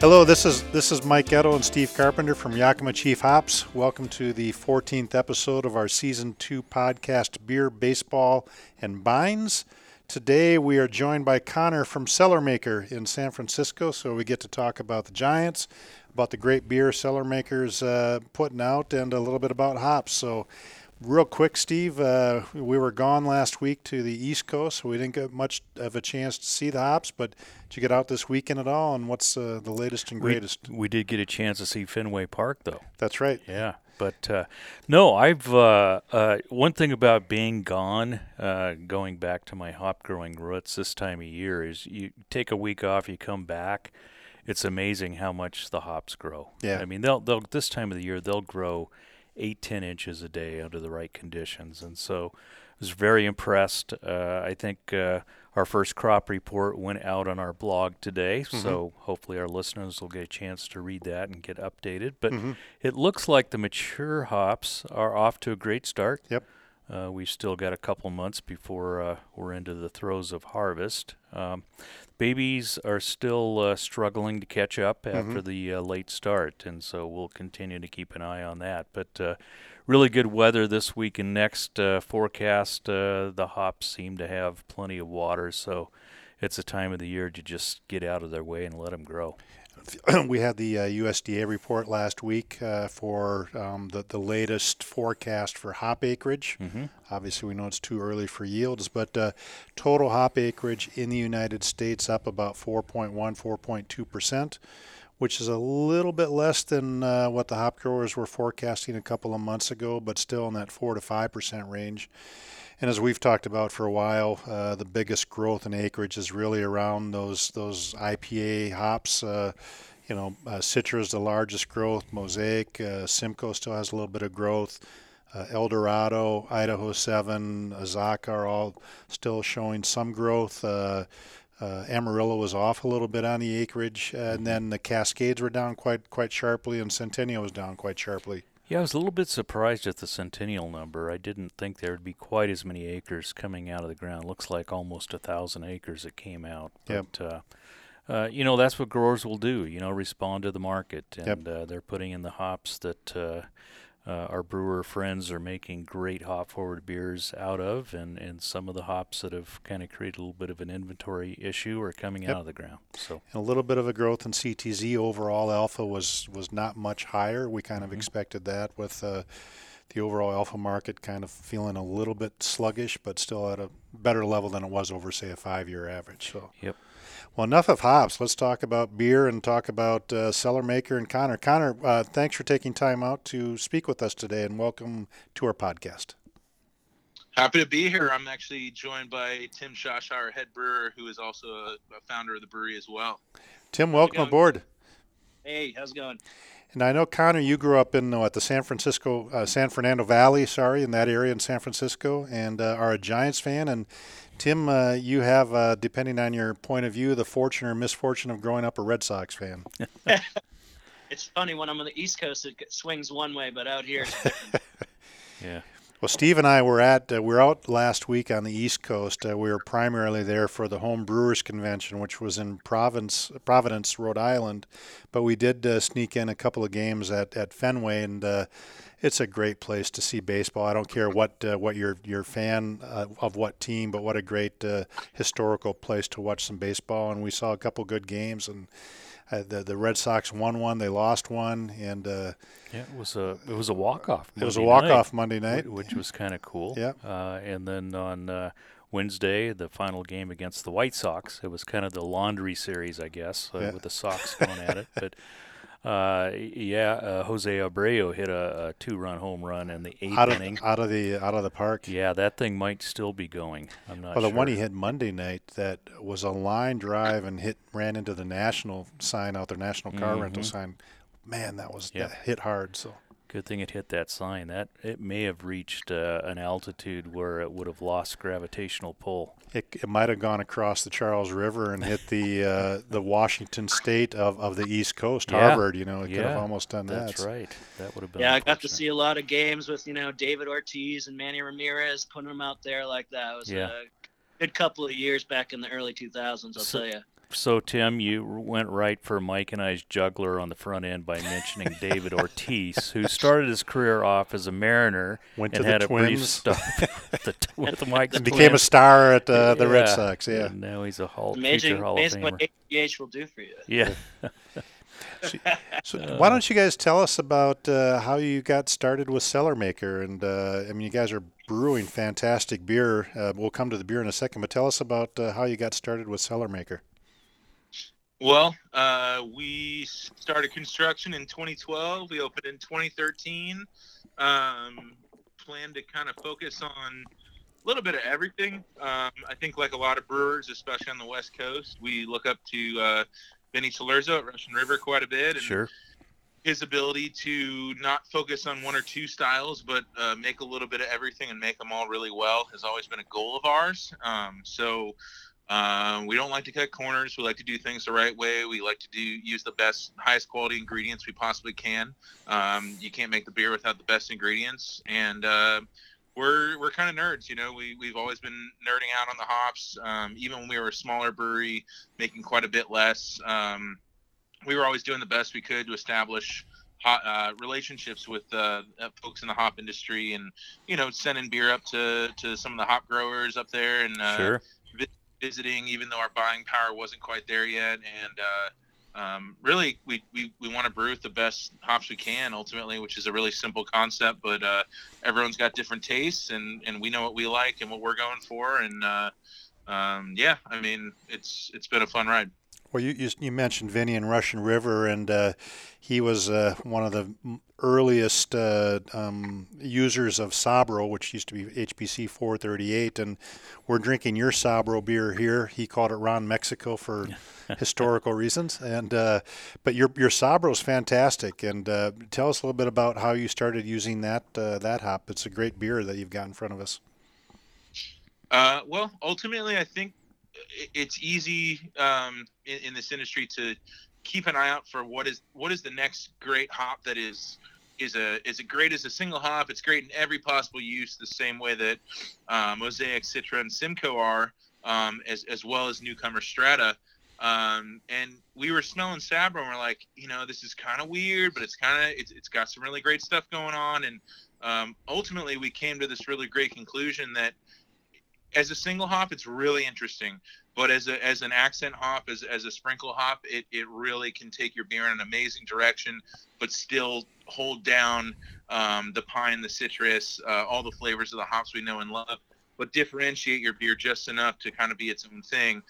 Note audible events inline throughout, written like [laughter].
Hello, this is this is Mike Edo and Steve Carpenter from Yakima Chief Hops. Welcome to the 14th episode of our season two podcast, Beer, Baseball, and Bines. Today we are joined by Connor from Cellar Maker in San Francisco, so we get to talk about the Giants, about the great beer Cellar Makers uh, putting out, and a little bit about hops. So Real quick, Steve, uh, we were gone last week to the East Coast, so we didn't get much of a chance to see the hops. But did you get out this weekend at all? And what's uh, the latest and greatest? We, we, did get a chance to see Fenway Park, though. That's right. Yeah, but uh, no, I've uh, uh, one thing about being gone, uh, going back to my hop growing roots this time of year is you take a week off, you come back. It's amazing how much the hops grow. Yeah, I mean they'll they'll this time of the year they'll grow eight, ten inches a day under the right conditions. And so I was very impressed. Uh, I think uh, our first crop report went out on our blog today, mm-hmm. so hopefully our listeners will get a chance to read that and get updated. But mm-hmm. it looks like the mature hops are off to a great start. Yep. Uh, we've still got a couple months before uh, we're into the throes of harvest. Um, babies are still uh, struggling to catch up mm-hmm. after mm-hmm. the uh, late start, and so we'll continue to keep an eye on that. But uh, really good weather this week and next uh, forecast. the hops seem to have plenty of water, so it's a time of the year to just get out of their way and let them grow. [clears throat] we had the uh, USDA report last week uh, for um, the, the latest forecast for hop acreage. Mm-hmm. Obviously, we know it's too early for yields, but uh, total hop acreage in the United States up about 4.1, 4.2 percent, which is a little bit less than uh, what the hop growers were forecasting a couple of months ago, but still in that 4 to 5 percent range. And as we've talked about for a while, uh, the biggest growth in acreage is really around those those IPA hops. Uh, you know, uh, Citra is the largest growth. Mosaic, uh, Simcoe still has a little bit of growth. Uh, El Dorado, Idaho 7, Azacca are all still showing some growth. Uh, uh, Amarillo was off a little bit on the acreage, and then the Cascades were down quite quite sharply, and Centennial was down quite sharply. Yeah, I was a little bit surprised at the centennial number. I didn't think there would be quite as many acres coming out of the ground. Looks like almost a thousand acres that came out. But, yep. uh, uh, you know, that's what growers will do. You know, respond to the market, and yep. uh, they're putting in the hops that uh, our brewer friends are making great hop forward beers out of, and, and some of the hops that have kind of created a little bit of an inventory issue are coming yep. out of the ground. So and a little bit of a growth in CTZ overall. Alpha was was not much higher. We kind of mm-hmm. expected that with. Uh, the overall alpha market kind of feeling a little bit sluggish, but still at a better level than it was over, say, a five-year average. So, yep. Well, enough of hops. Let's talk about beer and talk about uh, Cellar Maker and Connor. Connor, uh, thanks for taking time out to speak with us today, and welcome to our podcast. Happy to be here. I'm actually joined by Tim Sciascia, our head brewer, who is also a, a founder of the brewery as well. Tim, welcome aboard. Hey, how's it going? And I know Connor, you grew up in what the San Francisco, uh, San Fernando Valley, sorry, in that area in San Francisco, and uh, are a Giants fan. And Tim, uh, you have, uh, depending on your point of view, the fortune or misfortune of growing up a Red Sox fan. [laughs] it's funny when I'm on the East Coast, it swings one way, but out here, [laughs] yeah. Well, Steve and I were at uh, we were out last week on the East Coast. Uh, we were primarily there for the Home Brewers Convention, which was in Providence, Providence, Rhode Island. But we did uh, sneak in a couple of games at, at Fenway, and uh, it's a great place to see baseball. I don't care what uh, what you're you're fan uh, of what team, but what a great historical place to watch some baseball. And we saw a couple good games and uh, the the Red Sox won one, they lost one, and uh, yeah, it was a it was a walk off. It was a walk off Monday night, which was kind of cool. Yeah, uh, and then on uh, Wednesday, the final game against the White Sox, it was kind of the laundry series, I guess, uh, yeah. with the Sox going at it, but. [laughs] Uh, yeah, uh, Jose Abreu hit a, a, two-run home run in the eighth out of, inning out of the out of the park. Yeah, that thing might still be going. I'm not. Well, the sure. one he hit Monday night that was a line drive and hit ran into the national sign out there, national car mm-hmm. rental sign. Man, that was yep. that hit hard. So Good thing it hit that sign. That it may have reached uh, an altitude where it would have lost gravitational pull. It, it might have gone across the Charles River and hit the uh, the Washington State of, of the East Coast, yeah. Harvard. You know, it yeah, could have almost done that's that. That's right. That would have been. Yeah, I got to see a lot of games with you know David Ortiz and Manny Ramirez putting them out there like that. It was yeah. a good couple of years back in the early 2000s. I'll so, tell you. So, Tim, you went right for Mike and I's juggler on the front end by mentioning [laughs] David Ortiz, who started his career off as a Mariner Went and to had the a brief Twins. stop [laughs] the, [laughs] with the Mike's And became a star at uh, the Red Sox. Yeah. And now he's a Hall, Amazing, future Hall of amazing what Famer. HGH will do for you. Yeah. So why don't you guys tell us about uh, how you got started with Cellar Maker? And uh, I mean, you guys are brewing fantastic beer. Uh, we'll come to the beer in a second, but tell us about uh, how you got started with Cellar Maker. Well, uh, we started construction in 2012. We opened in 2013. Um, plan to kind of focus on a little bit of everything. Um, I think, like a lot of brewers, especially on the West Coast, we look up to uh, Vinny Cilurzo at Russian River quite a bit. And Sure. his ability to not focus on one or two styles, but uh, make a little bit of everything and make them all really well has always been a goal of ours. Um, so um, we don't like to cut corners. We like to do things the right way. We like to do use the best, highest quality ingredients we possibly can. Um, you can't make the beer without the best ingredients, and uh, we're we're kind of nerds. You know, we we've always been nerding out on the hops. Um, even when we were a smaller brewery, making quite a bit less. Um, we were always doing the best we could to establish hot, uh, relationships with uh, uh, folks in the hop industry, and you know, sending beer up to to some of the hop growers up there, and uh, Sure. Visiting, even though our buying power wasn't quite there yet. And uh, um, really, we, we, we want to brew with the best hops we can, ultimately, which is a really simple concept. But uh, everyone's got different tastes, and, and we know what we like and what we're going for. And uh, um, yeah, I mean, it's it's been a fun ride. Well, you, you, you mentioned Vinny and Russian River, and uh, he was uh, one of the earliest uh, um, users of Sabro, which used to be HBC 438. And we're drinking your Sabro beer here. He called it Ron Mexico for [laughs] historical reasons. And uh, but your your Sabro is fantastic. And uh, tell us a little bit about how you started using that uh, that hop. It's a great beer that you've got in front of us. Uh, well, ultimately, I think i- it's easy um, in, in this industry to keep an eye out for what is what is the next great hop that is is a is it great as a single hop? It's great in every possible use, the same way that uh, Mosaic, Citra, and Simcoe are, um, as as well as newcomer Strata. Um, and we were smelling Sabro, and we're like, you know, this is kind of weird, but it's kind of it's, it's got some really great stuff going on. And um, ultimately, we came to this really great conclusion that as a single hop, it's really interesting. But as a as an accent hop, as, as a sprinkle hop, it, it really can take your beer in an amazing direction, but still hold down um, the pine, the citrus, uh, all the flavors of the hops we know and love, but differentiate your beer just enough to kind of be its own thing.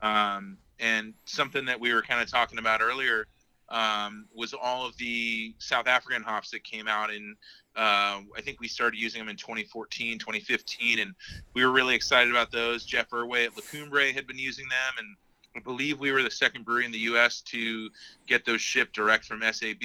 Um, and something that we were kind of talking about earlier um, was all of the South African hops that came out in uh, I think we started using them in 2014, 2015, and we were really excited about those. Jeff Erway at La Cumbre had been using them, and I believe we were the second brewery in the U.S. to get those shipped direct from SAB.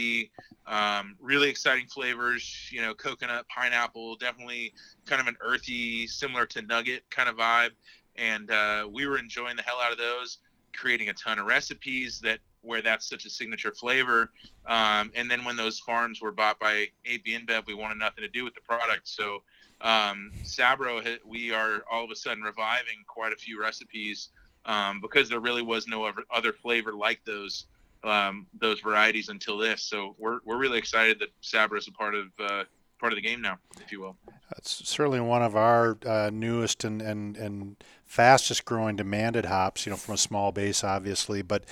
Um, really exciting flavors, you know, coconut, pineapple, definitely kind of an earthy, similar to nugget kind of vibe. And uh, we were enjoying the hell out of those, creating a ton of recipes that where that's such a signature flavor. Um, and then when those farms were bought by AB InBev, we wanted nothing to do with the product. So um, Sabro, we are all of a sudden reviving quite a few recipes um, because there really was no other, flavor like those um, those varieties until this. So we're, we're really excited that Sabro is a part of uh, part of the game now, if you will. It's certainly one of our uh, newest and, and, and fastest growing demanded hops, you know, from a small base, obviously. But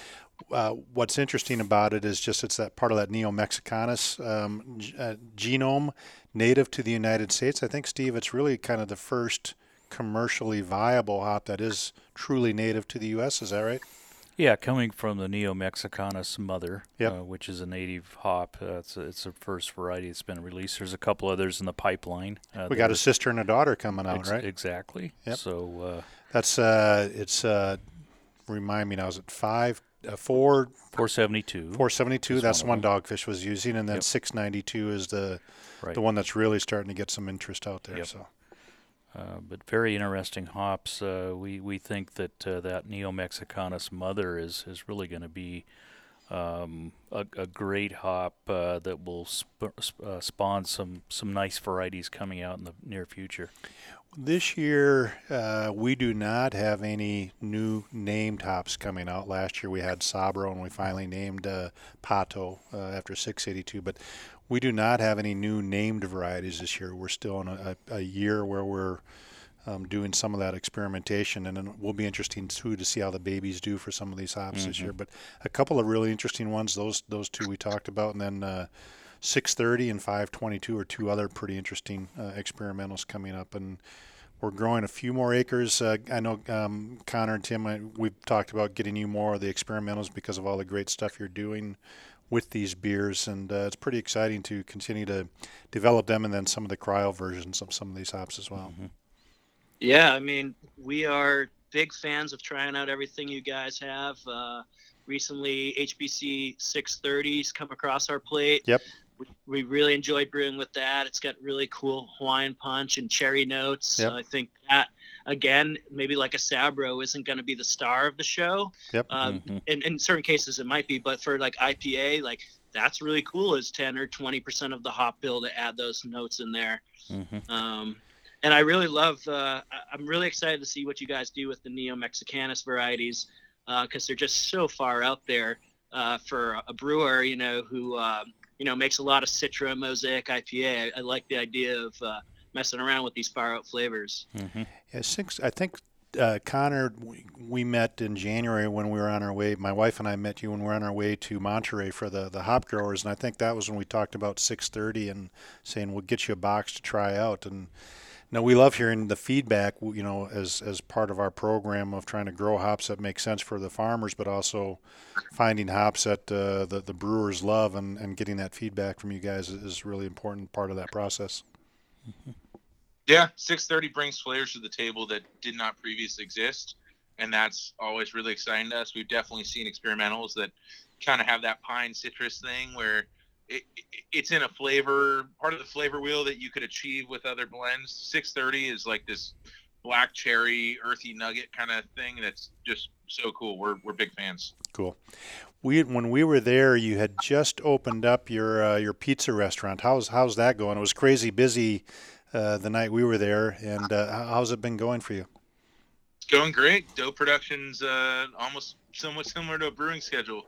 uh, what's interesting about it is just it's that part of that Neo Mexicanus um, g- uh, genome native to the United States. I think, Steve, it's really kind of the first commercially viable hop that is truly native to the U.S. Is that right? Yeah, coming from the Neo Mexicanus mother, Yep. uh, which is a native hop. Uh, it's a, it's the first variety that's been released. There's a couple others in the pipeline. Uh, We got a sister and a daughter coming out, ex- right? Exactly. Yep. So uh, That's uh, it's uh, remind me now. Is it five, uh, four, 472. 472? is That's one one. Dogfish was using, and then Yep. 692 is the Right. the one that's really starting to get some interest out there. Yep. So Uh, but very interesting hops. Uh, we we think that uh, that Neo Mexicanus mother is is really going to be um, a, a, great hop uh, that will sp- uh, spawn some some nice varieties coming out in the near future. This year, uh, we do not have any new named hops coming out. Last year, we had Sabro, and we finally named uh, Pato uh, after 682. But we do not have any new named varieties this year. We're still in a, a year where we're um, doing some of that experimentation, and it will be interesting too to see how the babies do for some of these hops mm-hmm. this year. But a couple of really interesting ones. Those those two we talked about, and then uh, 630 and 522 are two other pretty interesting uh, experimentals coming up, and we're growing a few more acres. Uh, I know um, Connor and Tim, I, we've talked about getting you more of the experimentals because of all the great stuff you're doing with these beers, and uh, it's pretty exciting to continue to develop them, and then some of the cryo versions of some of these hops as well. Mm-hmm. Yeah, I mean, we are big fans of trying out everything you guys have. Uh, recently, HBC 630s come across our plate. Yep. We, we really enjoy brewing with that. It's got really cool Hawaiian punch and cherry notes. Yep. Uh, I think that again, maybe like a Sabro isn't going to be the star of the show. Yep. Um, mm-hmm. in, in certain cases, it might be, but for like IPA, like that's really cool. Is ten or twenty percent of the hop bill to add those notes in there. Mm-hmm. Um, and I really love. Uh, I'm really excited to see what you guys do with the Neo Mexicanus varieties because uh, they're just so far out there uh, for a brewer, you know, who um, you know makes a lot of Citra Mosaic IPA. I, I like the idea of uh, messing around with these far out flavors. Mm-hmm. Yeah, six. I think uh, Connor, we, we, met in January when we were on our way. My wife and I met you when we were on our way to Monterey for the, the hop growers, and I think that was when we talked about 6:30 and saying we'll get you a box to try out. And now we love hearing the feedback, you know, as as part of our program of trying to grow hops that make sense for the farmers, but also finding hops that uh, the the brewers love, and, and getting that feedback from you guys is really important part of that process. Yeah, 630 brings flavors to the table that did not previously exist, and that's always really exciting to us. We've definitely seen experimentals that kind of have that pine citrus thing where it, it's in a flavor part of the flavor wheel that you could achieve with other blends. 630 is like this black cherry earthy nugget kind of thing that's just so cool. We're we're big fans. Cool. We when we were there, you had just opened up your uh, your pizza restaurant. How's how's that going? It was crazy busy uh, the night we were there, and uh, how's it been going for you? It's going great. Dough production's uh, almost somewhat similar to a brewing schedule.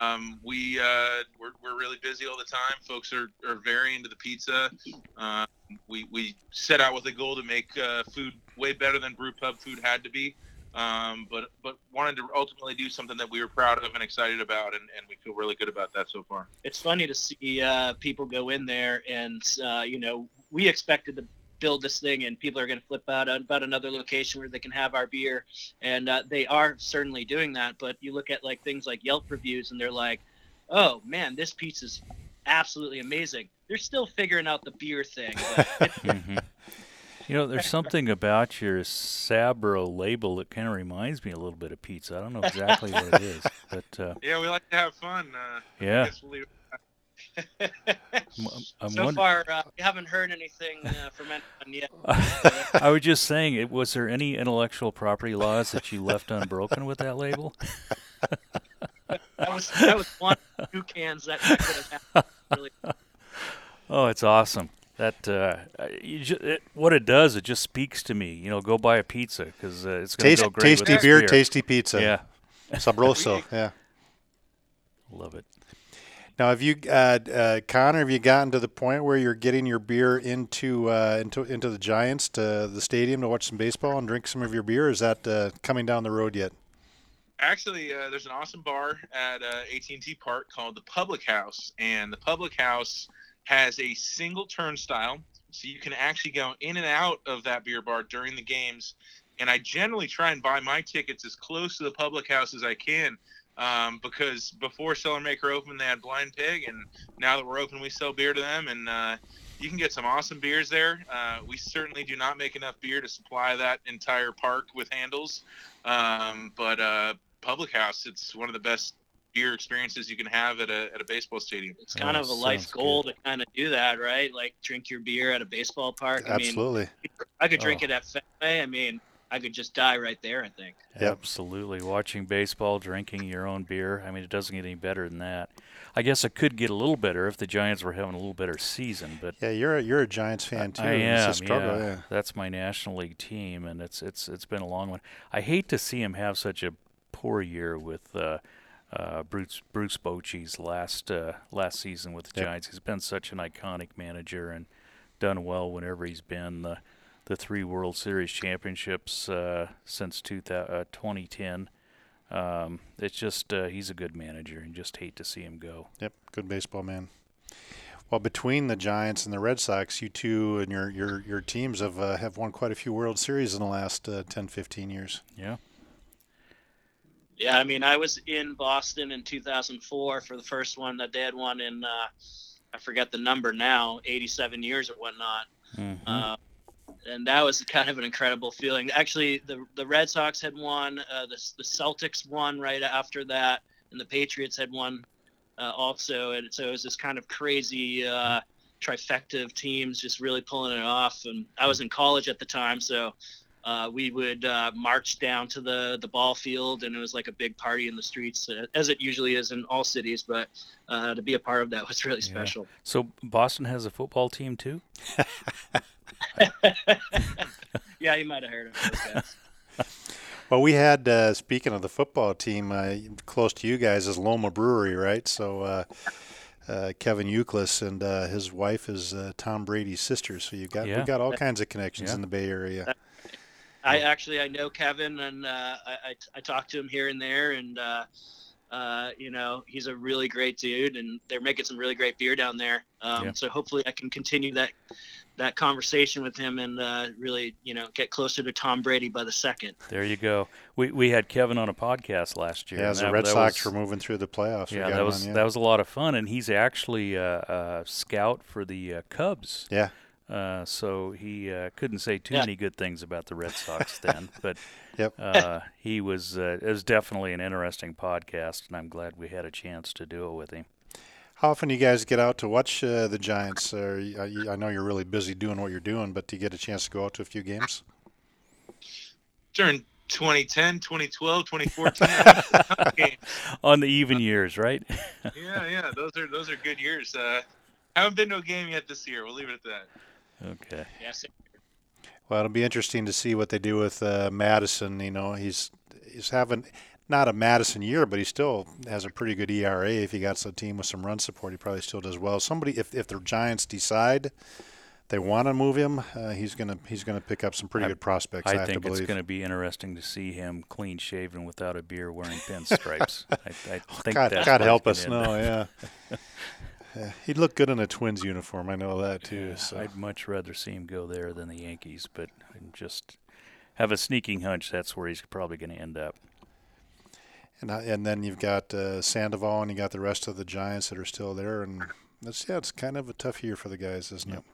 Um, we uh, we're, we're really busy all the time. Folks are, are very into the pizza. Uh, we we set out with a goal to make uh, food way better than brew pub food had to be. Um, but but wanted to ultimately do something that we were proud of and excited about, and, and we feel really good about that so far. It's funny to see uh, people go in there, and uh, you know we expected to build this thing and people are going to flip out about another location where they can have our beer. And uh, they are certainly doing that but you look at like things like yelp reviews and they're like oh man this piece is absolutely amazing. They're still figuring out the beer thing [laughs] [laughs] mm-hmm. you know there's something about your sabro label that kind of reminds me a little bit of pizza. I don't know exactly what it is [laughs] but uh, yeah we like to have fun uh, yeah I'm so wonder- far, uh, we haven't heard anything uh, from anyone yet. [laughs] I was just saying, was there any intellectual property laws that you left unbroken with that label? [laughs] that was that was one two cans that could have happened. Really. Oh, it's awesome. That uh, just, it, what it does, it just speaks to me. You know, go buy a pizza because uh, it's going to go great tasty with beer, Tasty beer, tasty pizza. Yeah, sabroso. [laughs] yeah, love it. Now, have you, uh, uh, Connor, have you gotten to the point where you're getting your beer into uh, into into the Giants to the stadium to watch some baseball and drink some of your beer? is that uh, coming down the road yet? Actually, uh, there's an awesome bar at uh, AT&T Park called the Public House, and the Public House has a single turnstile, so you can actually go in and out of that beer bar during the games. And I generally try and buy my tickets as close to the Public House as I can um, because before Cellar Maker opened, they had Blind Pig, and now that we're open, we sell beer to them, and uh, you can get some awesome beers there. Uh, we certainly do not make enough beer to supply that entire park with handles, um, but uh, Public House, it's one of the best beer experiences you can have at a, at a baseball stadium. It's kind oh, of a life goal good. to kind of do that, right? Like drink your beer at a baseball park. Absolutely. I, mean, I could drink oh. it at Fenway. I mean, I could just die right there. I think. Yep. Absolutely, watching baseball, drinking your own beer. I mean, it doesn't get any better than that. I guess it could get a little better if the Giants were having a little better season. But yeah, you're a, you're a Giants fan too. I am. Struggle, yeah. yeah. that's my National League team, and it's it's it's been a long one. I hate to see him have such a poor year with. Uh, uh, Bruce Bruce Bochy's last uh, last season with the yep. Giants. He's been such an iconic manager and done well whenever he's been. The the three World Series championships uh, since two, uh, 2010. Um, it's just uh, he's a good manager, and just hate to see him go. Yep, good baseball man. Well, between the Giants and the Red Sox, you two and your your your teams have uh, have won quite a few World Series in the last uh, 10, 15 years. Yeah. Yeah, I mean, I was in Boston in 2004 for the first one that they had won in, uh, I forget the number now, 87 years or whatnot. Mm-hmm. And that was kind of an incredible feeling. Actually, the the Red Sox had won, uh, the the Celtics won right after that, and the Patriots had won uh, also, and so it was this kind of crazy uh, trifecta of teams just really pulling it off. And I was in college at the time, so uh, we would uh, march down to the the ball field, and it was like a big party in the streets, uh, as it usually is in all cities. But uh, to be a part of that was really special. Yeah. So Boston has a football team too. [laughs] [laughs] yeah, you might have heard of those guys. [laughs] Well, we had uh, speaking of the football team, uh, close to you guys is Loma Brewery, right? So uh, uh Kevin Youkilis and uh, his wife is uh, Tom Brady's sister. So you've got yeah. we got all kinds of connections yeah. in the Bay Area. I actually I know Kevin and I, I, I talk to him here and there and. Uh, you know, he's a really great dude, and they're making some really great beer down there. Um, yeah. So hopefully, I can continue that that conversation with him and uh, really, you know, get closer to Tom Brady by the second. There you go. We we had Kevin on a podcast last year. Yeah, as the Red Sox was, were moving through the playoffs. Yeah, that was on, yeah. that was a lot of fun, and he's actually a, a scout for the uh, Cubs. Yeah. Uh, so he uh, couldn't say too yeah. many good things about the Red Sox [laughs] then, but yep. Uh, he was uh, it was definitely an interesting podcast, and I'm glad we had a chance to do it with him. How often do you guys get out to watch uh, the Giants? Uh, I know you're really busy doing what you're doing, but do you get a chance to go out to a few games? During 2010, 2012, 2014. [laughs] On the even years, right? [laughs] yeah, yeah, those are those are good years. Uh, haven't been to a game yet this year. We'll leave it at that. Okay. Yes. Well, it'll be interesting to see what they do with uh, Madison. You know, he's he's having not a Madison year, but he still has a pretty good ERA. If he got a team with some run support, he probably still does well. Somebody, if if the Giants decide they want to move him, uh, he's gonna he's gonna pick up some pretty I, good prospects. I, I think it's going to be interesting to see him clean shaven without a beard, wearing pinstripes. [laughs] I, I oh, think God, God help us, no, yeah. [laughs] yeah. He'd look good in a Twins uniform. I know that too. Yeah, so. I'd much rather see him go there than the Yankees, but I just have a sneaking hunch that's where he's probably going to end up. And and then you've got uh, Sandoval and you got the rest of the Giants that are still there, and that's yeah, it's kind of a tough year for the guys, isn't yep. it?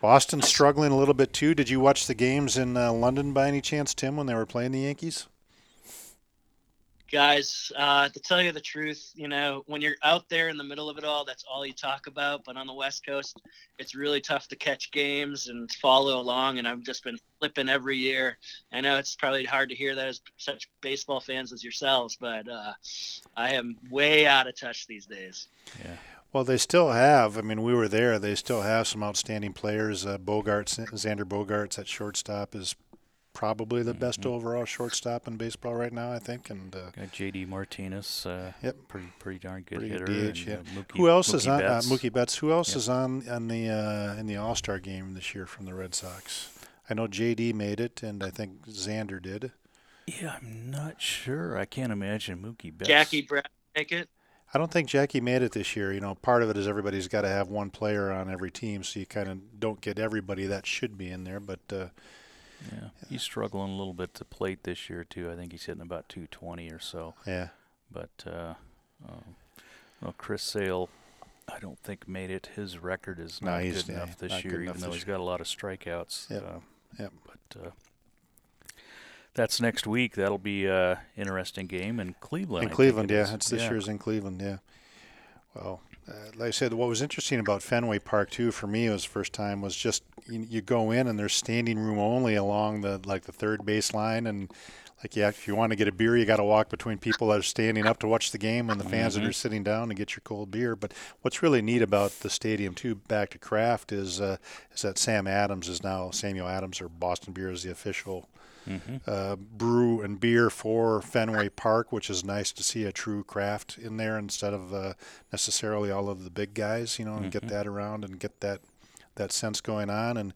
Boston struggling a little bit too. Did you watch the games in uh, London by any chance, Tim, when they were playing the Yankees? Guys uh, to tell you the truth you know when you're out there in the middle of it all that's all you talk about but on the west coast it's really tough to catch games and follow along and i've just been flipping every year i know it's probably hard to hear that as such baseball fans as yourselves but uh, i am way out of touch these days yeah well, they still have. I mean, we were there. They still have some outstanding players. Uh, Bogaerts, Xander Bogaerts at shortstop is probably the mm-hmm. best overall shortstop in baseball right now, I think. And uh, got J.D. Martinez. Uh, yep, pretty pretty darn good pretty hitter. DH, and, yeah. Uh, Mookie, Who else Mookie is on uh, Betts. Mookie Betts? Who else yep. is on on the uh, in the All Star game this year from the Red Sox? I know J.D. made it, and I think Xander did. Yeah, I'm not sure. I can't imagine Mookie Betts. Jackie Brown make it. I don't think Jackie made it this year. You know, part of it is everybody's got to have one player on every team, so you kind of don't get everybody that should be in there. But uh, yeah, he's struggling a little bit to plate this year too. I think he's hitting about 220 or so. Yeah, but uh, um, well, Chris Sale, I don't think made it. His record is not no, good enough this year, even though he's got a lot of strikeouts. Yep. Uh, yep. But uh, that's next week. That'll be an interesting game in Cleveland. In I Cleveland, yeah, it's this yeah. year's in Cleveland, yeah. Well, uh, like I said, what was interesting about Fenway Park too for me was first time was just you, you, go in and there's standing room only along the like the third base line and like yeah, if you want to get a beer, you got to walk between people that are standing up to watch the game and the fans mm-hmm. that are sitting down to get your cold beer. But what's really neat about the stadium too, back to craft, is uh, is that Sam Adams is now Samuel Adams or Boston Beer is the official mm-hmm. uh, brew and beer for Fenway Park, which is nice to see a true craft in there instead of uh, necessarily all of the big guys, you know, and mm-hmm. get that around and get that that sense going on. And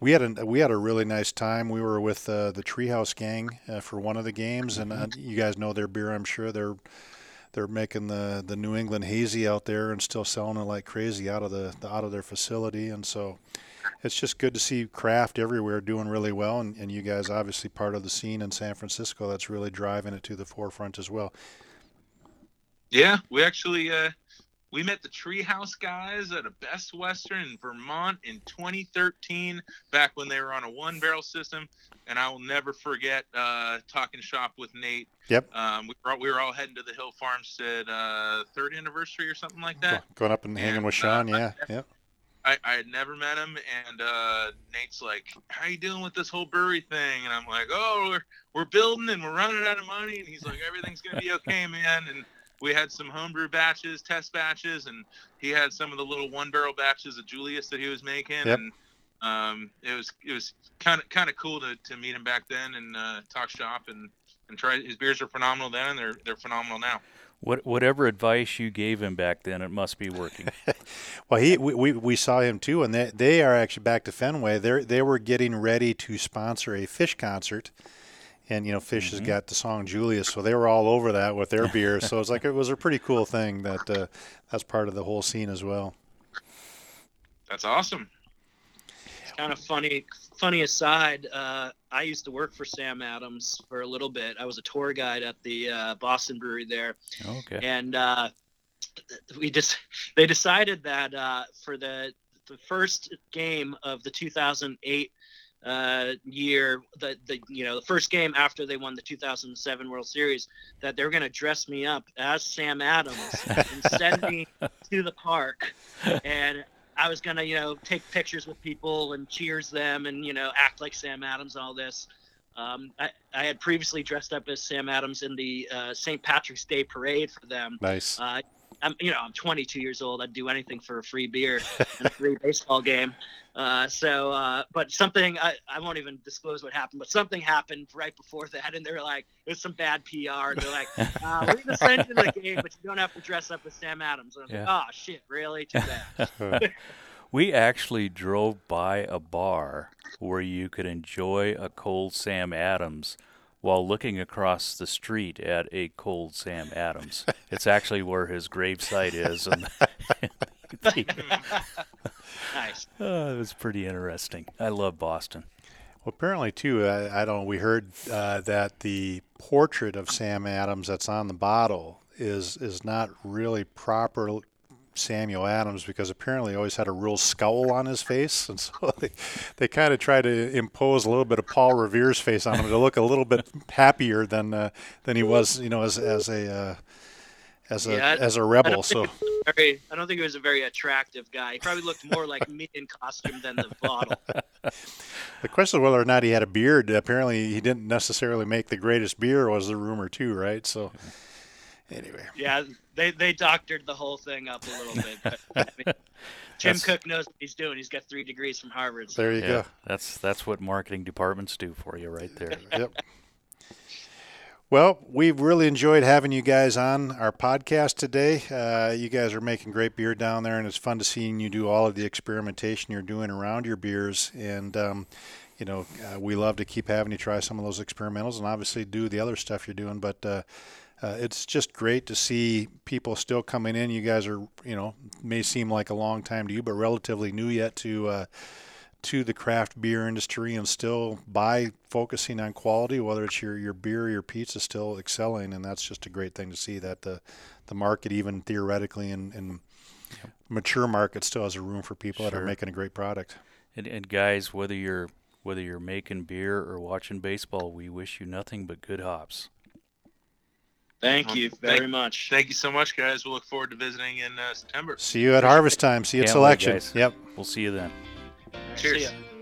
we had a we had a really nice time. We were with uh, the Treehouse Gang uh, for one of the games, and uh, mm-hmm. you guys know their beer, I'm sure. They're they're making the, the New England hazy out there and still selling it like crazy out of the, the out of their facility, and so it's just good to see craft everywhere doing really well, and, and you guys obviously part of the scene in San Francisco that's really driving it to the forefront as well. Yeah, we actually uh, we met the Treehouse guys at a Best Western in Vermont in 2013, back when they were on a one barrel system, and I will never forget uh, talking shop with Nate. Yep. Um, we, were, we were all heading to the Hill Farmstead uh, third anniversary or something like that. Going up and hanging and, with Sean, uh, yeah, [laughs] yeah. I, I had never met him, and uh, Nate's like, "How you doing with this whole brewery thing?" And I'm like, "Oh, we're we're building and we're running out of money." And he's like, "Everything's gonna be okay, man." And we had some homebrew batches, test batches, and he had some of the little one barrel batches of Julius that he was making, yep. and um, it was it was kind of kind of cool to, to meet him back then and uh, talk shop and and try. His beers are phenomenal then, and they're they're phenomenal now. What, whatever advice you gave him back then, it must be working. [laughs] well, he we, we saw him too, and they they are actually back to Fenway. They they were getting ready to sponsor a Phish concert, and you know Phish mm-hmm. has got the song Julius, so they were all over that with their [laughs] beer. so it's like it was a pretty cool thing that uh, that's part of the whole scene as well. That's awesome It's kind of funny. Funny aside, uh, I used to work for Sam Adams for a little bit. I was a tour guide at the uh, Boston Brewery there. Okay. And uh, we just they decided that uh, for the the first game of the 2008 uh, year, the the you know the first game after they won the 2007 World Series, that they're going to dress me up as Sam Adams and send me [laughs] to the park, and I was gonna, you know, take pictures with people and cheers them and you know act like Sam Adams and all this. Um, I, I, had previously dressed up as Sam Adams in the uh, St. Patrick's Day parade for them. Nice. Uh, I'm, you know, I'm 22 years old. I'd do anything for a free beer and a free [laughs] baseball game. Uh, so, uh, but something I, I won't even disclose what happened, but something happened right before that, and they're like, "It was some bad PR." And they're like, [laughs] uh, "We're gonna send you the game, but you don't have to dress up as Sam Adams." And I was yeah. like, "Oh shit, really? Too bad." [laughs] we actually drove by a bar where you could enjoy a cold Sam Adams while looking across the street at a cold Sam Adams. it's actually where his gravesite is. And [laughs] [laughs] nice. Uh, it was pretty interesting. I love Boston. Well, apparently too. I, I don't. We heard uh, that the portrait of Sam Adams that's on the bottle is is not really proper Samuel Adams because apparently he always had a real scowl on his face, and so [laughs] they, they kind of tried to impose a little bit of Paul Revere's face on him to look a little bit happier than uh, than he was, you know, as as a uh, as a yeah, as a rebel. so very, I don't think he was a very attractive guy. He probably looked more like me in costume than the bottle. [laughs] the question is whether or not he had a beard. Apparently, he didn't necessarily make the greatest beer. Was the rumor too, right? So. [laughs] Anyway. Yeah, they they doctored the whole thing up a little bit. But, I mean, [laughs] Jim Koch knows what he's doing. He's got three degrees from Harvard. So. There you yeah, go. That's that's what marketing departments do for you, right there. [laughs] yep. Well, we've really enjoyed having you guys on our podcast today. Uh, you guys are making great beer down there, and it's fun to see you do all of the experimentation you're doing around your beers. And um, you know, uh, we love to keep having you try some of those experimentals, and obviously do the other stuff you're doing. But uh, uh, it's just great to see people still coming in. You guys are, you know, may seem like a long time to you, but relatively new yet to uh, to the craft beer industry, and still by focusing on quality, whether it's your your beer or your pizza, still excelling, and that's just a great thing to see that the the market, even theoretically and in mature market, still has a room for people sure. that are making a great product. And, and guys, whether you're whether you're making beer or watching baseball, we wish you nothing but good hops. Thank you thank- very much. Thank you so much, guys. We'll look forward to visiting in uh, September. See you at harvest time. See you at Can't wait, selection. guys. Yep. We'll see you then. Cheers. See ya.